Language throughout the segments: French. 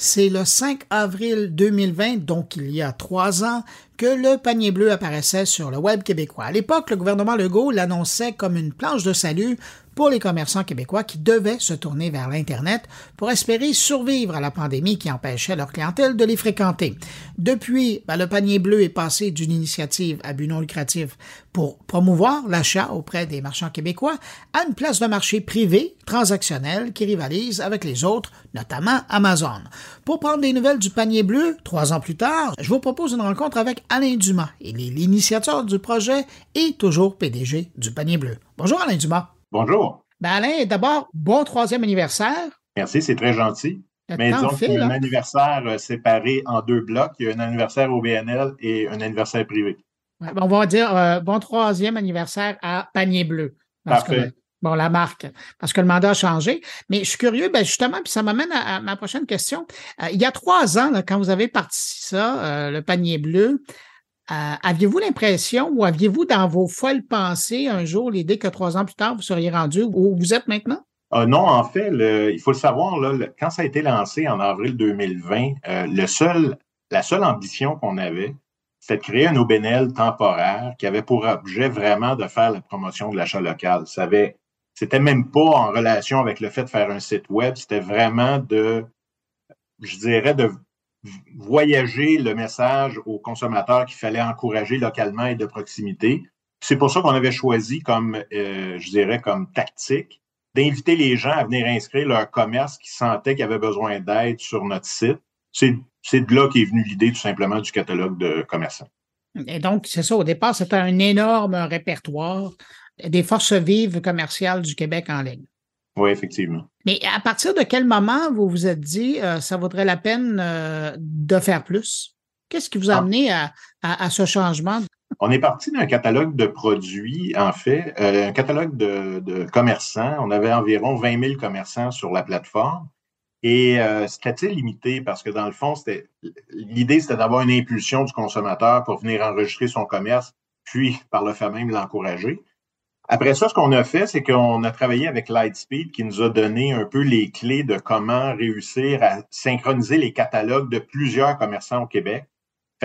C'est le 5 avril 2020, donc il y a trois ans, que le panier bleu apparaissait sur le web québécois. À l'époque, le gouvernement Legault l'annonçait comme une planche de salut pour les commerçants québécois qui devaient se tourner vers l'Internet pour espérer survivre à la pandémie qui empêchait leur clientèle de les fréquenter. Depuis, ben, le panier bleu est passé d'une initiative à but non lucratif pour promouvoir l'achat auprès des marchands québécois à une place de marché privée, transactionnelle, qui rivalise avec les autres, notamment Amazon. Pour prendre des nouvelles du panier bleu, trois ans plus tard, je vous propose une rencontre avec Alain Dumas. Il est l'initiateur du projet et toujours PDG du panier bleu. Bonjour Alain Dumas. Bonjour. Ben Alain, d'abord, bon troisième anniversaire. Merci, c'est très gentil. Mais disons qu'il y a un anniversaire euh, séparé en deux blocs. Il y a un anniversaire au BNL et un anniversaire privé. Ben, on va dire euh, bon troisième anniversaire à Panier Bleu. Parfait. bon, la marque, parce que le mandat a changé. Mais je suis curieux, ben justement, puis ça m'amène à, ma prochaine question. Euh, il y a trois ans, quand vous avez parti ça, le panier bleu, aviez-vous l'impression ou aviez-vous dans vos folles pensées un jour l'idée que trois ans plus tard, vous seriez rendu où vous êtes maintenant? Euh, non, en fait, il faut le savoir, quand ça a été lancé en avril 2020, euh, le seul, la seule ambition qu'on avait, c'était de créer un OBNL temporaire qui avait pour objet vraiment de faire la promotion de l'achat local. Ça avait, c'était même pas en relation avec le fait de faire un site web, c'était vraiment de, je dirais, de voyager le message aux consommateurs qu'il fallait encourager localement et de proximité. C'est pour ça qu'on avait choisi comme, euh, je dirais, comme tactique d'inviter les gens à venir inscrire leur commerce qui sentaient qu'ils avaient besoin d'aide sur notre site. C'est, de là qu'est venue l'idée tout simplement du catalogue de commerçants. Et donc, c'est ça, au départ, c'était un énorme répertoire des forces vives commerciales du Québec en ligne. Oui, effectivement. Mais à partir de quel moment vous vous êtes dit euh, ça vaudrait la peine euh, de faire plus? Qu'est-ce qui vous a ah. amené à, ce changement? On est parti d'un catalogue de produits, en fait, euh, un catalogue de, commerçants. On avait environ 20 000 commerçants sur la plateforme. Et c'était limité? Parce que dans le fond, c'était l'idée, c'était d'avoir une impulsion du consommateur pour venir enregistrer son commerce, puis par le fait même l'encourager. Après ça, ce qu'on a fait, c'est qu'on a travaillé avec Lightspeed qui nous a donné un peu les clés de comment réussir à synchroniser les catalogues de plusieurs commerçants au Québec.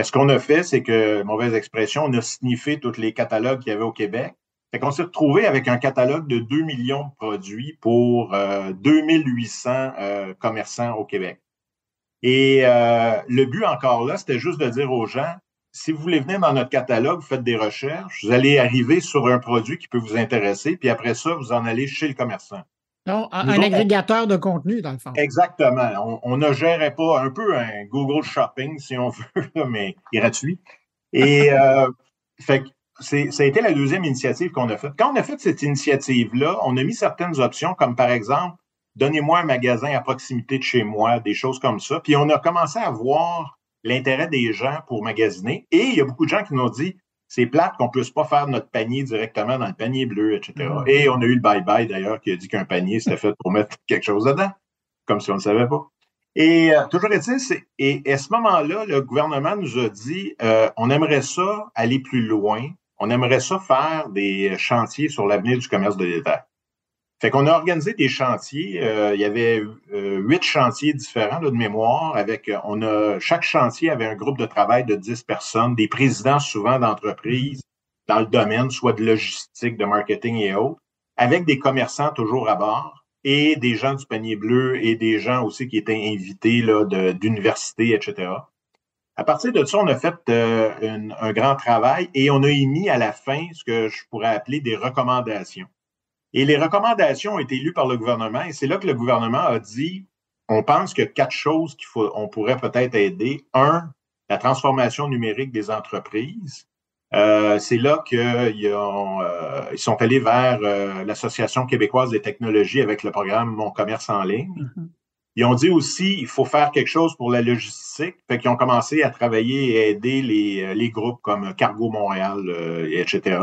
ce qu'on a fait, c'est que, mauvaise expression, on a sniffé tous les catalogues qu'il y avait au Québec. Fait qu'on s'est retrouvé avec un catalogue de 2 millions de produits pour euh, 2800 euh, commerçants au Québec. Et euh, le but encore là, c'était juste de dire aux gens, si vous voulez venir dans notre catalogue, vous faites des recherches, vous allez arriver sur un produit qui peut vous intéresser, puis après ça, vous en allez chez le commerçant. Donc, un, agrégateur de contenu, dans le fond. Exactement. On, ne gérait pas un peu un Google Shopping, si on veut, mais gratuit. Et euh, fait ça a été la deuxième initiative qu'on a faite. Quand on a fait cette initiative-là, on a mis certaines options, comme par exemple, donnez-moi un magasin à proximité de chez moi, des choses comme ça. Puis on a commencé à voir l'intérêt des gens pour magasiner. Et il y a beaucoup de gens qui nous ont dit c'est plate qu'on ne puisse pas faire notre panier directement dans le panier bleu, etc. Et on a eu le bye-bye d'ailleurs qui a dit qu'un panier c'était fait pour mettre quelque chose dedans, comme si on ne savait pas. Et euh, toujours est-il, et, à ce moment-là, le gouvernement nous a dit euh, on aimerait ça aller plus loin, on aimerait ça faire des chantiers sur l'avenir du commerce de l'État. Fait qu'on a organisé des chantiers. Euh, il y avait euh, huit chantiers différents de mémoire. Avec, euh, on a chaque chantier avait un groupe de travail de dix personnes, des présidents souvent d'entreprises dans le domaine, soit de logistique, de marketing et autres, avec des commerçants toujours à bord et des gens du panier bleu et des gens aussi qui étaient invités là, d'université, etc. À partir de ça, on a fait un grand travail et on a émis à la fin ce que je pourrais appeler des recommandations. Et les recommandations ont été lues par le gouvernement et c'est là que le gouvernement a dit on pense qu'il y a quatre choses qu'il faut, on pourrait peut-être aider. Un, la transformation numérique des entreprises. Euh, c'est là qu'ils euh, ils sont allés vers euh, l'Association québécoise des technologies avec le programme Mon commerce en ligne. Mm-hmm. Ils ont dit aussi il faut faire quelque chose pour la logistique. Fait qu'ils ont commencé à travailler et aider les, les groupes comme Cargo Montréal, etc.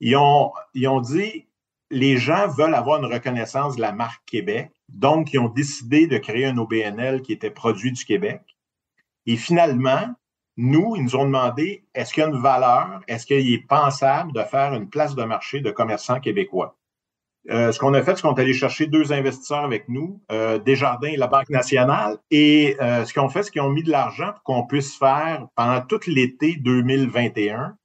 Ils ont, ils ont dit les gens veulent avoir une reconnaissance de la marque Québec. Donc, ils ont décidé de créer un OBNL qui était produit du Québec. Et finalement, nous, ils nous ont demandé est-ce qu'il y a une valeur, est-ce qu'il est pensable de faire une place de marché de commerçants québécois? euh, ce qu'on a fait, c'est qu'on est allé chercher deux investisseurs avec nous, euh, Desjardins et la Banque nationale. Et euh, ce qu'ils ont fait, c'est qu'ils ont mis de l'argent pour qu'on puisse faire, pendant tout l'été 2021,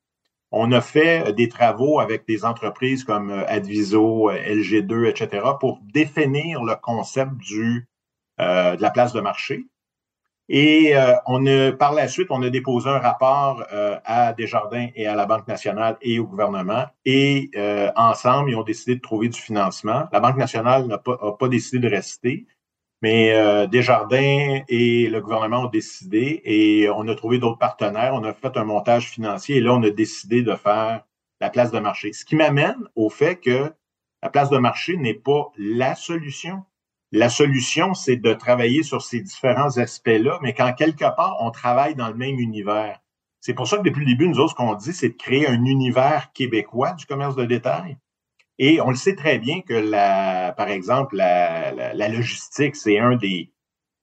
on a fait des travaux avec des entreprises comme Adviso, LG2, etc., pour définir le concept du, de la place de marché. Et euh, on a, par la suite, on a déposé un rapport euh, à Desjardins et à la Banque nationale et au gouvernement. Et euh, ensemble, ils ont décidé de trouver du financement. La Banque nationale n'a pas, pas, décidé de rester, mais Desjardins et le gouvernement ont décidé et on a trouvé d'autres partenaires. On a fait un montage financier et là, on a décidé de faire la place de marché. Ce qui m'amène au fait que la place de marché n'est pas la solution, la solution, c'est de travailler sur ces différents aspects-là, mais qu'en quelque part, on travaille dans le même univers. C'est pour ça que depuis le début, nous autres, ce qu'on dit, c'est de créer un univers québécois du commerce de détail. Et on le sait très bien que, la, par exemple, la, logistique, c'est un des,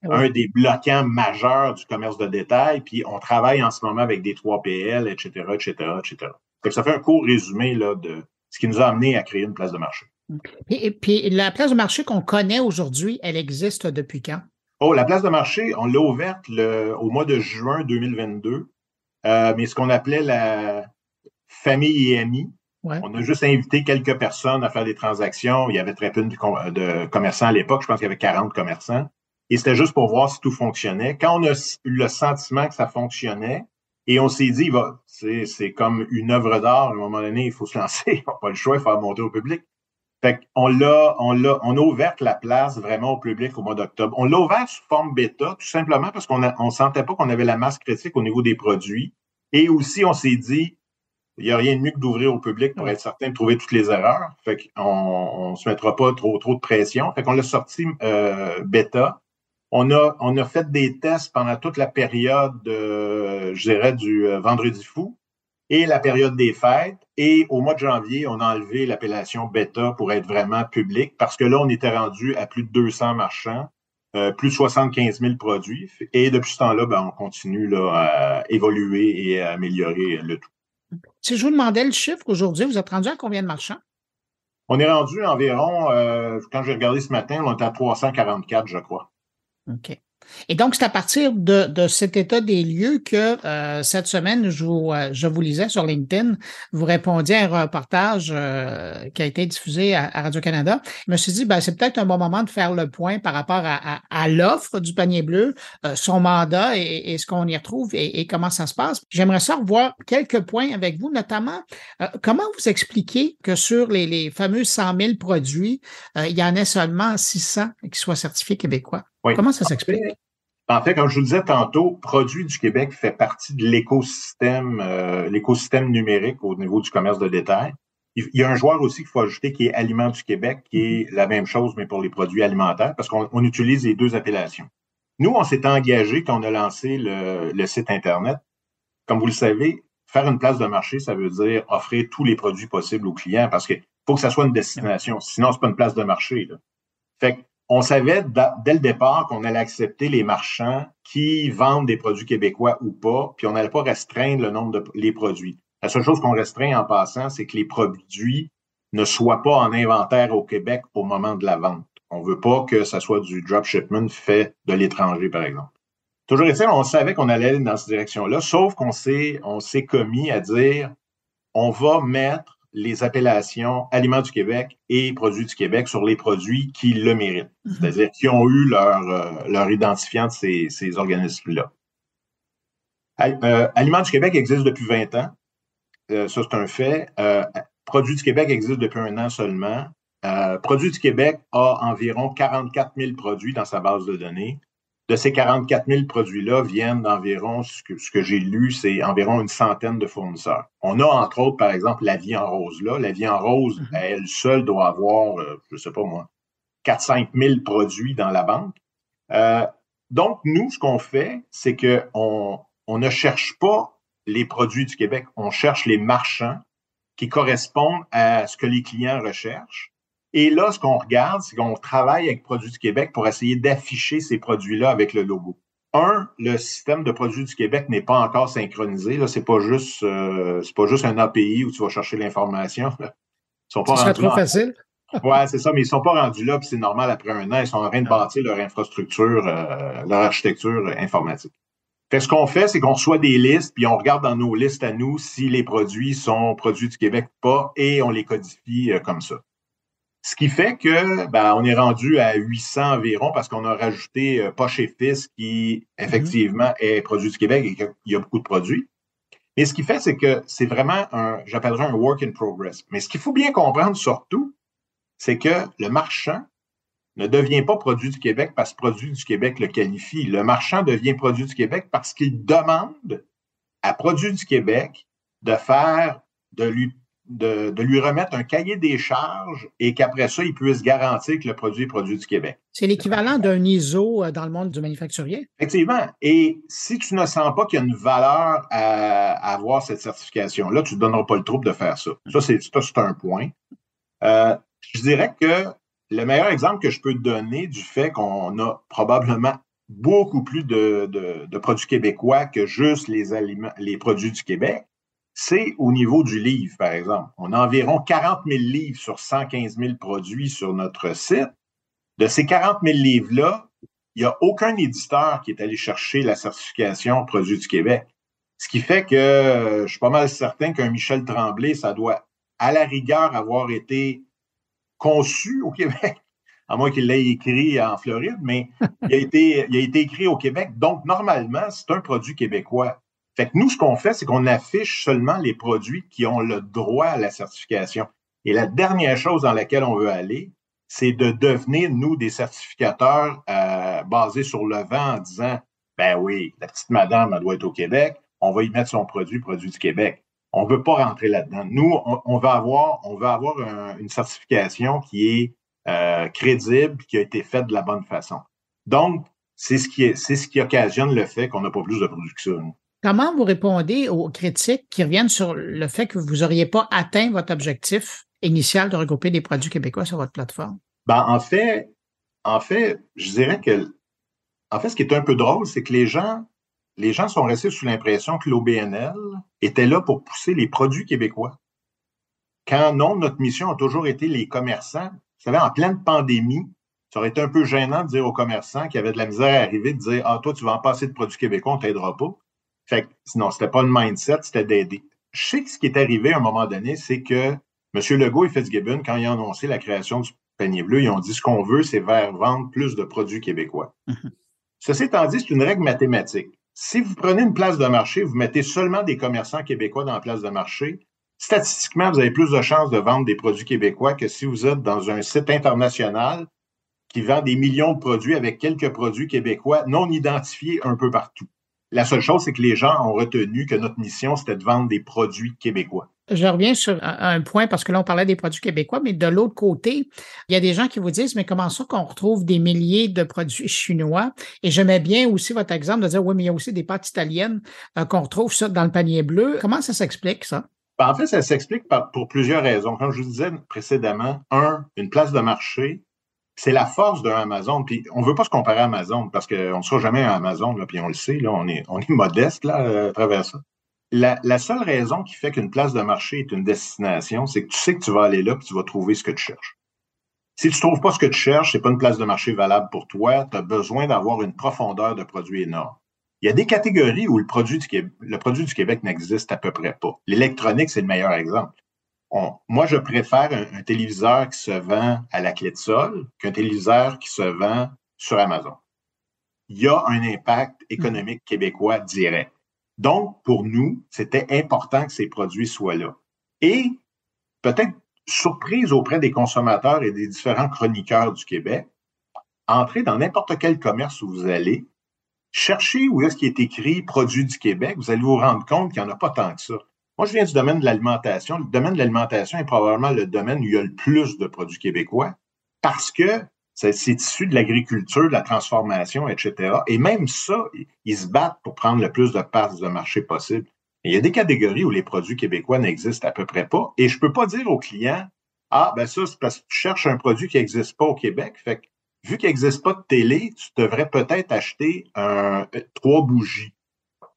un des bloquants majeurs du commerce de détail. Puis on travaille en ce moment avec des 3PL, etc., etc., etc. ça fait un court résumé là, de ce qui nous a amené à créer une place de marché. Et, puis, la place de marché qu'on connaît aujourd'hui, elle existe depuis quand? Oh, la place de marché, on l'a ouverte le, au mois de juin 2022, euh, mais ce qu'on appelait la famille et amis. On a juste invité quelques personnes à faire des transactions. Il y avait très peu de, commerçants à l'époque. Je pense qu'il y avait 40 commerçants. Et c'était juste pour voir si tout fonctionnait. Quand on a eu le sentiment que ça fonctionnait, et on s'est dit, c'est comme une œuvre d'art, à un moment donné, il faut se lancer, on n'a pas le choix, il faut monter au public. Fait on l'a, l'a, on a ouvert la place vraiment au public au mois d'octobre. On l'a ouvert sous forme bêta, tout simplement parce qu'on ne sentait pas qu'on avait la masse critique au niveau des produits. Et aussi, on s'est dit, il n'y a rien de mieux que d'ouvrir au public pour être certain de trouver toutes les erreurs. Fait qu'on ne se mettra pas trop, trop de pression. Fait qu'on l'a sorti euh, bêta. On a, on a fait des tests pendant toute la période, euh, je dirais, du euh, vendredi fou et la période des fêtes. Et au mois de janvier, on a enlevé l'appellation bêta pour être vraiment public parce que là, on était rendu à plus de 200 marchands, euh, plus de 75 000 produits. Et depuis ce temps-là, ben, on continue là, à évoluer et à améliorer le tout. Si je vous demandais le chiffre aujourd'hui, vous êtes rendu à combien de marchands? On est rendu environ, euh, quand j'ai regardé ce matin, on est à 344, je crois. OK. Et donc, c'est à partir de, cet état des lieux que euh, cette semaine, je vous, euh, je vous lisais sur LinkedIn, vous répondiez à un reportage euh, qui a été diffusé à, Radio-Canada. Je me suis dit, ben, c'est peut-être un bon moment de faire le point par rapport à, l'offre du panier bleu, son mandat et, ce qu'on y retrouve et, comment ça se passe. J'aimerais ça revoir quelques points avec vous, notamment comment vous expliquez que sur les, les fameux 100 000 produits, il y en ait seulement 600 qui soient certifiés québécois? Comment ça s'explique? En fait, comme je vous le disais tantôt, Produits du Québec fait partie de l'écosystème, euh, l'écosystème numérique au niveau du commerce de détail. Il y a un joueur aussi qu'il faut ajouter qui est Aliments du Québec, qui est la même chose, mais pour les produits alimentaires, parce qu'on utilise les deux appellations. Nous, on s'est engagé quand on a lancé le, le, site Internet. Comme vous le savez, faire une place de marché, ça veut dire offrir tous les produits possibles aux clients parce qu'il faut que ça soit une destination. Sinon, c'est pas une place de marché. Là. Fait que on savait dès le départ qu'on allait accepter les marchands qui vendent des produits québécois ou pas, puis on n'allait pas restreindre le nombre de les produits. La seule chose qu'on restreint en passant, c'est que les produits ne soient pas en inventaire au Québec au moment de la vente. On veut pas que ça soit du dropshipment fait de l'étranger, par exemple. Toujours est on savait qu'on allait dans cette direction-là, sauf qu'on s'est, on s'est commis à dire, on va mettre les appellations Aliments du Québec et Produits du Québec sur les produits qui le méritent, mhm. c'est-à-dire qui ont eu leur, euh, leur identifiant de ces, ces organismes-là. Euh, Aliments du Québec existe depuis 20 ans. Euh, ça, c'est un fait. Produits du Québec existe depuis un an seulement. Produits du Québec a environ 44 000 produits dans sa base de données de ces 44 000 produits-là viennent d'environ, ce que, ce que j'ai lu, c'est environ une centaine de fournisseurs. On a entre autres, par exemple, la vie en rose. Là. La vie en rose, mm-hmm. elle seule doit avoir, euh, je ne sais pas moi, 4-5 000 produits dans la banque. Euh, donc, nous, ce qu'on fait, c'est qu'on on ne cherche pas les produits du Québec, on cherche les marchands qui correspondent à ce que les clients recherchent. Et là, ce qu'on regarde, c'est qu'on travaille avec Produits du Québec pour essayer d'afficher ces produits-là avec le logo. Un, le système de Produits du Québec n'est pas encore synchronisé. Là, c'est pas juste, euh, c'est pas juste un API où tu vas chercher l'information. Ce serait trop facile. ouais, c'est ça, mais ils ne sont pas rendus là, puis c'est normal après un an. Ils sont en train de bâtir leur infrastructure, euh, leur architecture informatique. ce qu'on fait, c'est qu'on reçoit des listes, puis on regarde dans nos listes à nous si les produits sont produits du Québec ou pas, et on les codifie euh, comme ça. Ce qui fait que ben, on est rendu à 800 environ parce qu'on a rajouté euh, Poche et Fils qui, mm-hmm. effectivement, est produit du Québec et qu'il y a beaucoup de produits. Mais ce qui fait, c'est que c'est vraiment un, j'appellerais un work in progress. Mais ce qu'il faut bien comprendre surtout, c'est que le marchand ne devient pas produit du Québec parce que produit du Québec le qualifie. Le marchand devient produit du Québec parce qu'il demande à produit du Québec de faire, de lui de, lui remettre un cahier des charges et qu'après ça, il puisse garantir que le produit est produit du Québec. C'est l'équivalent d'un ISO euh, dans le monde du manufacturier. Effectivement. Et si tu ne sens pas qu'il y a une valeur à, avoir cette certification-là, tu ne donneras pas le trouble de faire ça. Ça, c'est un point. Euh, je dirais que le meilleur exemple que je peux te donner du fait qu'on a probablement beaucoup plus de, de, produits québécois que juste les, aliments, les produits du Québec, c'est au niveau du livre, par exemple. On a environ 40 000 livres sur 115 000 produits sur notre site. De ces 40 000 livres-là, il n'y a aucun éditeur qui est allé chercher la certification produit du Québec. Ce qui fait que euh, je suis pas mal certain qu'un Michel Tremblay, ça doit à la rigueur avoir été conçu au Québec, à moins qu'il l'ait écrit en Floride, mais il a été écrit au Québec. Donc, normalement, c'est un produit québécois. Que nous, ce qu'on fait, c'est qu'on affiche seulement les produits qui ont le droit à la certification. Et la dernière chose dans laquelle on veut aller, c'est de devenir, nous, des certificateurs euh, basés sur le vent en disant, ben oui, la petite madame, doit être au Québec, on va y mettre son produit, produit du Québec. On ne veut pas rentrer là-dedans. Nous, on, va avoir, on avoir une certification qui est euh, crédible, qui a été faite de la bonne façon. Donc, c'est ce qui, est, c'est ce qui occasionne le fait qu'on n'a pas plus de production. Comment vous répondez aux critiques qui reviennent sur le fait que vous n'auriez pas atteint votre objectif initial de regrouper des produits québécois sur votre plateforme? Ben, en fait, en fait, je dirais que ce qui est un peu drôle, c'est que les gens, les gens sont restés sous l'impression que l'OBNL était là pour pousser les produits québécois. Quand non, notre mission a toujours été les commerçants. Vous savez, en pleine pandémie, ça aurait été un peu gênant de dire aux commerçants qui avaient de la misère à arriver, de dire Ah, toi, tu vas en passer de produits québécois, on ne t'aidera pas. Fait que, sinon, c'était pas le mindset, c'était d'aider. Je sais que ce qui est arrivé à un moment donné, c'est que M. Legault et Fitzgibbon, quand ils ont annoncé la création du panier bleu, ils ont dit ce qu'on veut, c'est vers vendre plus de produits québécois. Mhm. Ceci étant dit, c'est une règle mathématique. Si vous prenez une place de marché, vous mettez seulement des commerçants québécois dans la place de marché, statistiquement, vous avez plus de chances de vendre des produits québécois que si vous êtes dans un site international qui vend des millions de produits avec quelques produits québécois non identifiés un peu partout. La seule chose, c'est que les gens ont retenu que notre mission, c'était de vendre des produits québécois. Je reviens sur un point parce que là, on parlait des produits québécois, mais de l'autre côté, il y a des gens qui vous disent, mais comment ça qu'on retrouve des milliers de produits chinois? Et j'aimais bien aussi votre exemple de dire, oui, mais il y a aussi des pâtes italiennes euh, qu'on retrouve ça dans le panier bleu. Comment ça s'explique, ça? Ben, en fait, ça s'explique pour plusieurs raisons. Comme je vous disais précédemment, un, une place de marché, c'est la force d'un Amazon. Puis on ne veut pas se comparer à Amazon parce qu'on ne sera jamais à Amazon, puis on le sait, on, est, modeste là, à travers ça. La, seule raison qui fait qu'une place de marché est une destination, c'est que tu sais que tu vas aller là et tu vas trouver ce que tu cherches. Si tu ne trouves pas ce que tu cherches, ce n'est pas une place de marché valable pour toi, tu as besoin d'avoir une profondeur de produit énorme. Il y a des catégories où le produit du, le produit du Québec n'existe à peu près pas. L'électronique, c'est le meilleur exemple moi, je préfère un, téléviseur qui se vend à la clé de sol qu'un téléviseur qui se vend sur Amazon. Il y a un impact économique québécois direct. Donc, pour nous, c'était important que ces produits soient là. Et peut-être surprise auprès des consommateurs et des différents chroniqueurs du Québec, entrez dans n'importe quel commerce où vous allez, cherchez où est-ce qui est écrit produit du Québec, vous allez vous rendre compte qu'il n'y en a pas tant que ça. Moi, je viens du domaine de l'alimentation. Le domaine de l'alimentation est probablement le domaine où il y a le plus de produits québécois parce que c'est issu de l'agriculture, de la transformation, etc. Et même ça, ils se battent pour prendre le plus de parts de marché possible. il y a des catégories où les produits québécois n'existent à peu près pas. Et je ne peux pas dire aux clients, ah, ben ça, c'est parce que tu cherches un produit qui n'existe pas au Québec. Fait que, vu qu'il n'existe pas de télé, tu devrais peut-être acheter un, trois bougies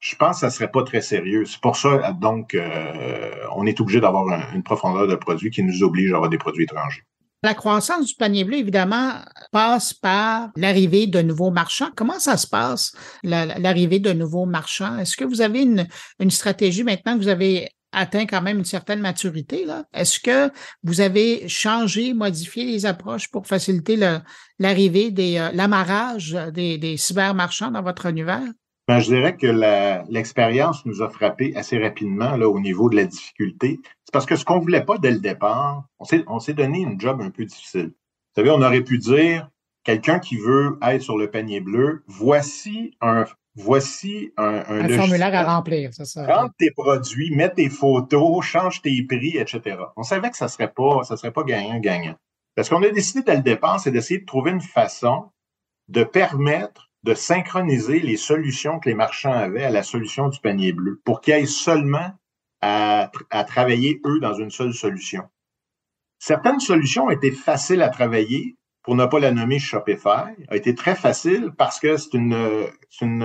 je pense que ça ne serait pas très sérieux. C'est pour ça, donc, euh, on est obligé d'avoir une profondeur de produits qui nous oblige à avoir des produits étrangers. La croissance du panier bleu, évidemment, passe par l'arrivée de nouveaux marchands. Comment ça se passe, l'arrivée de nouveaux marchands? Est-ce que vous avez une, stratégie maintenant que vous avez atteint quand même une certaine maturité. Est-ce que vous avez changé, modifié les approches pour faciliter l'arrivée euh, l'amarrage des, des cybermarchands dans votre univers? Ben, je dirais que l'expérience nous a frappé assez rapidement là, au niveau de la difficulté. C'est parce que ce qu'on ne voulait pas dès le départ, on s'est donné une job un peu difficile. Vous savez, on aurait pu dire, quelqu'un qui veut être sur le panier bleu, voici un, voici un, un, formulaire à remplir, c'est ça. Rentre tes produits, mets tes photos, change tes prix, etc. On savait que ça serait pas, ça serait pas gagnant-gagnant. Parce qu'on a décidé dès le départ, c'est d'essayer de trouver une façon de permettre de synchroniser les solutions que les marchands avaient à la solution du panier bleu pour qu'ils aillent seulement à, travailler, eux, dans une seule solution. Certaines solutions étaient faciles à travailler, pour ne pas la nommer Shopify, a été très facile parce que c'est une, une,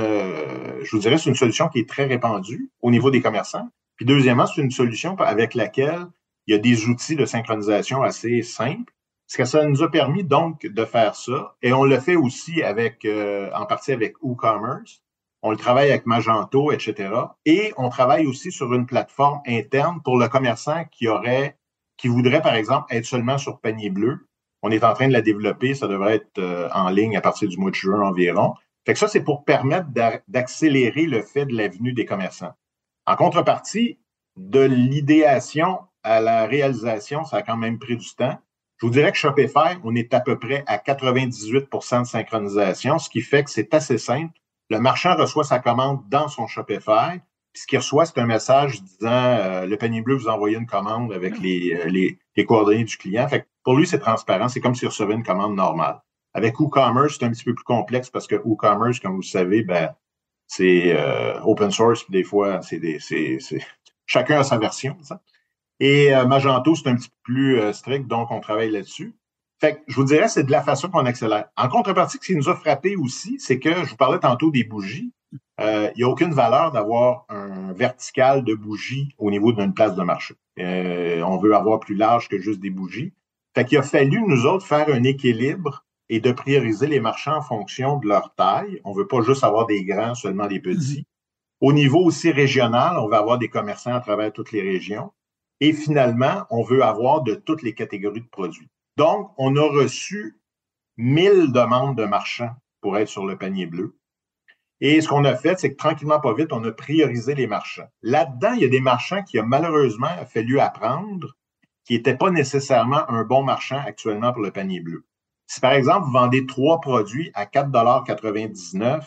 je vous dirais, c'est une solution qui est très répandue au niveau des commerçants. Puis deuxièmement, c'est une solution avec laquelle il y a des outils de synchronisation assez simples. Ce que ça nous a permis donc de faire ça. Et on le fait aussi avec, euh, en partie avec WooCommerce. On le travaille avec Magento, etc. Et on travaille aussi sur une plateforme interne pour le commerçant qui aurait, qui voudrait, par exemple, être seulement sur panier bleu on est en train de la développer. Ça devrait être euh, en ligne à partir du mois de juin environ. Fait que ça, c'est pour permettre d'accélérer le fait de la venue des commerçants. En contrepartie, de l'idéation à la réalisation, ça a quand même pris du temps. Je vous dirais que Shopify, on est à peu près à 98% de synchronisation, ce qui fait que c'est assez simple. Le marchand reçoit sa commande dans son Shopify. Puis ce qu'il reçoit, c'est un message disant euh, le panier bleu vous envoie une commande avec les, euh, les, les coordonnées du client. Fait que pour lui, c'est transparent. C'est comme s'il recevait une commande normale. Avec WooCommerce, c'est un petit peu plus complexe parce que WooCommerce, comme vous le savez, ben, c'est euh, open source, puis des fois, c'est des, c'est, chacun a sa version. Ça. Et euh, Magento, c'est un petit peu plus euh, strict, donc on travaille là-dessus. Fait que je vous dirais, c'est de la façon qu'on accélère. En contrepartie, ce qui nous a frappé aussi, c'est que je vous parlais tantôt des bougies. il n'y a aucune valeur d'avoir un vertical de bougies au niveau d'une place de marché. on veut avoir plus large que juste des bougies. Fait qu'il a fallu, nous autres, faire un équilibre et de prioriser les marchands en fonction de leur taille. On veut pas juste avoir des grands, seulement des petits. Mm-hmm. Au niveau aussi régional, on veut avoir des commerçants à travers toutes les régions. Et finalement, on veut avoir de toutes les catégories de produits. Donc, on a reçu 1000 demandes de marchands pour être sur le panier bleu. Et ce qu'on a fait, c'est que tranquillement, pas vite, on a priorisé les marchands. Là-dedans, il y a des marchands qui a malheureusement fallu apprendre qui n'était pas nécessairement un bon marchand actuellement pour le panier bleu. Si par exemple, vous vendez trois produits à 4,99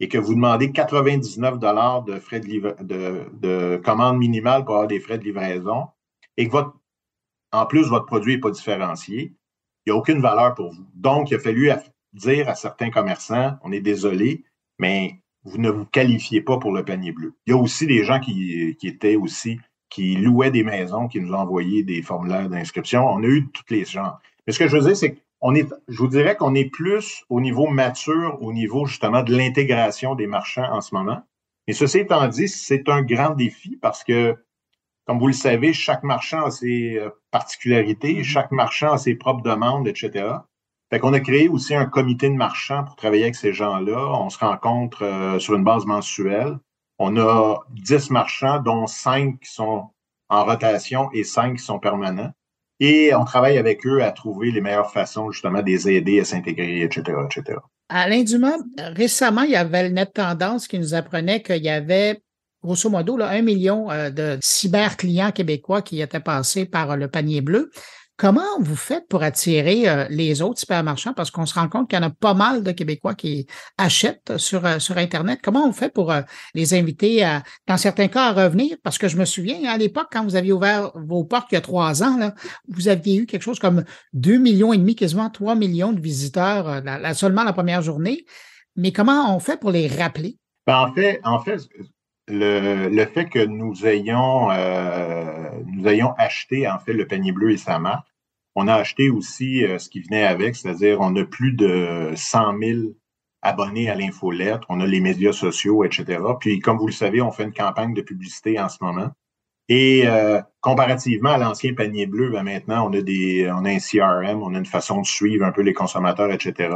et que vous demandez 99 de frais de, de, commande minimale pour avoir des frais de livraison et que votre, en plus, votre produit n'est pas différencié, il n'y a aucune valeur pour vous. Donc, il a fallu dire à certains commerçants, on est désolé, mais vous ne vous qualifiez pas pour le panier bleu. Il y a aussi des gens qui, étaient aussi qui louaient des maisons, qui nous envoyé des formulaires d'inscription. On a eu tous les genres. Mais ce que je veux dire, c'est qu'on est, je vous dirais qu'on est plus au niveau mature, au niveau justement de l'intégration des marchands en ce moment. Et ceci étant dit, c'est un grand défi parce que, comme vous le savez, chaque marchand a ses euh, particularités, mm-hmm. chaque marchand a ses propres demandes, etc. Fait qu'on a créé aussi un comité de marchands pour travailler avec ces gens-là. On se rencontre euh, sur une base mensuelle. On a 10 marchands, dont 5 qui sont en rotation et 5 qui sont permanents. Et on travaille avec eux à trouver les meilleures façons justement de les aider à s'intégrer, etc., etc. Alain Dumas, récemment, il y avait le Net Tendance qui nous apprenait qu'il y avait grosso modo là, un million euh, de cyber-clients québécois qui étaient passés par le panier bleu. Comment vous faites pour attirer euh, les autres supermarchands? Parce qu'on se rend compte qu'il y en a pas mal de Québécois qui achètent sur, euh, sur Internet. Comment on fait pour euh, les inviter, à, dans certains cas, à revenir? Parce que je me souviens, à l'époque, quand vous aviez ouvert vos portes il y a trois ans, là, vous aviez eu quelque chose comme deux millions et demi, quasiment trois millions de visiteurs seulement la première journée. Mais comment on fait pour les rappeler? Ben, en fait, en fait, le, le, fait que nous ayons, euh, nous ayons acheté en fait le panier bleu et sa marque, on a acheté aussi euh, ce qui venait avec, c'est-à-dire on a plus de 100 000 abonnés à l'infolettre, on a les médias sociaux, etc. Puis comme vous le savez, on fait une campagne de publicité en ce moment. Et euh, comparativement à l'ancien panier bleu, ben maintenant, on a des, on a un CRM, on a une façon de suivre un peu les consommateurs, etc.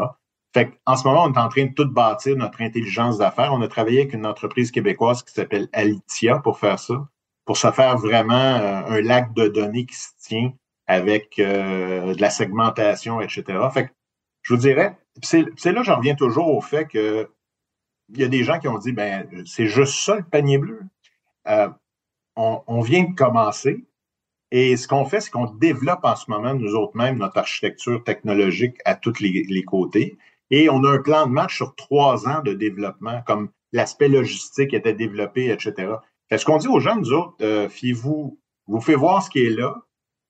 Fait en ce moment, on est en train de tout bâtir notre intelligence d'affaires. On a travaillé avec une entreprise québécoise qui s'appelle Alitia pour faire ça, pour se faire vraiment euh, un lac de données qui se tient avec euh, de la segmentation, etc. Fait je vous dirais, c'est là que j'en reviens toujours au fait que il y a des gens qui ont dit, ben, c'est juste ça le panier bleu. Euh, on, vient de commencer. Et ce qu'on fait, c'est qu'on développe en ce moment, nous autres mêmes, notre architecture technologique à tous les, côtés. Et on a un plan de match sur trois ans de développement, comme l'aspect logistique était développé, etc. Est-ce qu'on dit aux gens, nous autres, euh, fiez-vous, vous faites voir ce qui est là.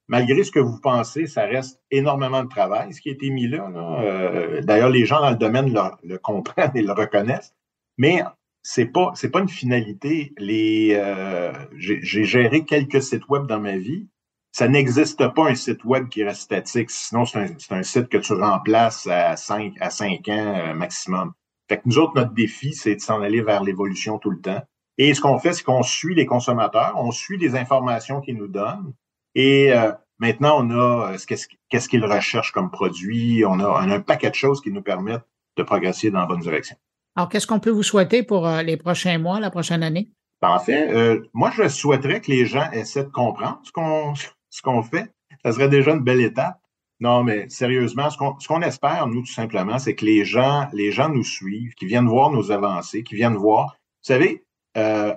Malgré ce que vous pensez, ça reste énormément de travail, ce qui a été mis là. Euh, d'ailleurs, les gens dans le domaine le comprennent et le reconnaissent. Mais c'est pas c'est pas une finalité. Les euh, j'ai géré quelques sites web dans ma vie. Ça n'existe pas un site web qui reste statique. Sinon, c'est un, un, site que tu remplaces à 5 à 5 ans euh, maximum. Fait que nous autres, notre défi, c'est de s'en aller vers l'évolution tout le temps. Et ce qu'on fait, c'est qu'on suit les consommateurs, on suit les informations qu'ils nous donnent. Et euh, maintenant, on a qu'est-ce qu'ils recherchent comme produit. On a, on a un paquet de choses qui nous permettent de progresser dans la bonne direction. Alors, qu'est-ce qu'on peut vous souhaiter pour euh, les prochains mois, la prochaine année? Ben, en fait, euh, moi, je souhaiterais que les gens essaient de comprendre ce qu'on ce qu'on fait. Ça serait déjà une belle étape. Non, mais sérieusement, ce qu'on, espère, nous, tout simplement, c'est que les gens, nous suivent, qui viennent voir nos avancées, qui viennent voir. Vous savez, euh,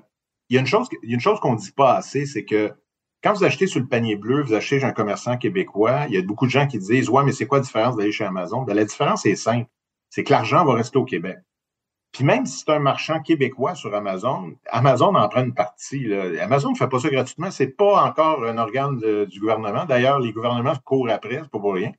il y a une chose, il y a une chose qu'on ne dit pas assez, c'est que quand vous achetez sur le panier bleu, vous achetez chez un commerçant québécois, il y a beaucoup de gens qui disent Ouais, mais c'est quoi la différence d'aller chez Amazon? Ben, la différence est simple. C'est que l'argent va rester au Québec. Puis même si c'est un marchand québécois sur Amazon, Amazon en prend une partie. Amazon ne fait pas ça gratuitement. C'est pas encore un organe du gouvernement. D'ailleurs, les gouvernements courent après, c'est pas pour rien.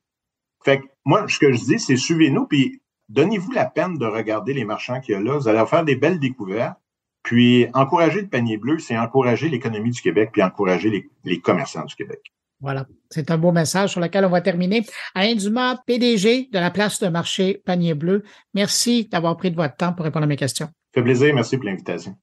Fait que moi, ce que je dis, c'est suivez-nous, puis donnez-vous la peine de regarder les marchands qu'il y a là. Vous allez faire des belles découvertes. Puis encourager le panier bleu, c'est encourager l'économie du Québec, puis encourager les commerçants du Québec. Voilà, c'est un beau message sur lequel on va terminer. Alain Dumas, PDG de la place de marché Panier Bleu, merci d'avoir pris de votre temps pour répondre à mes questions. Fait plaisir, merci pour l'invitation.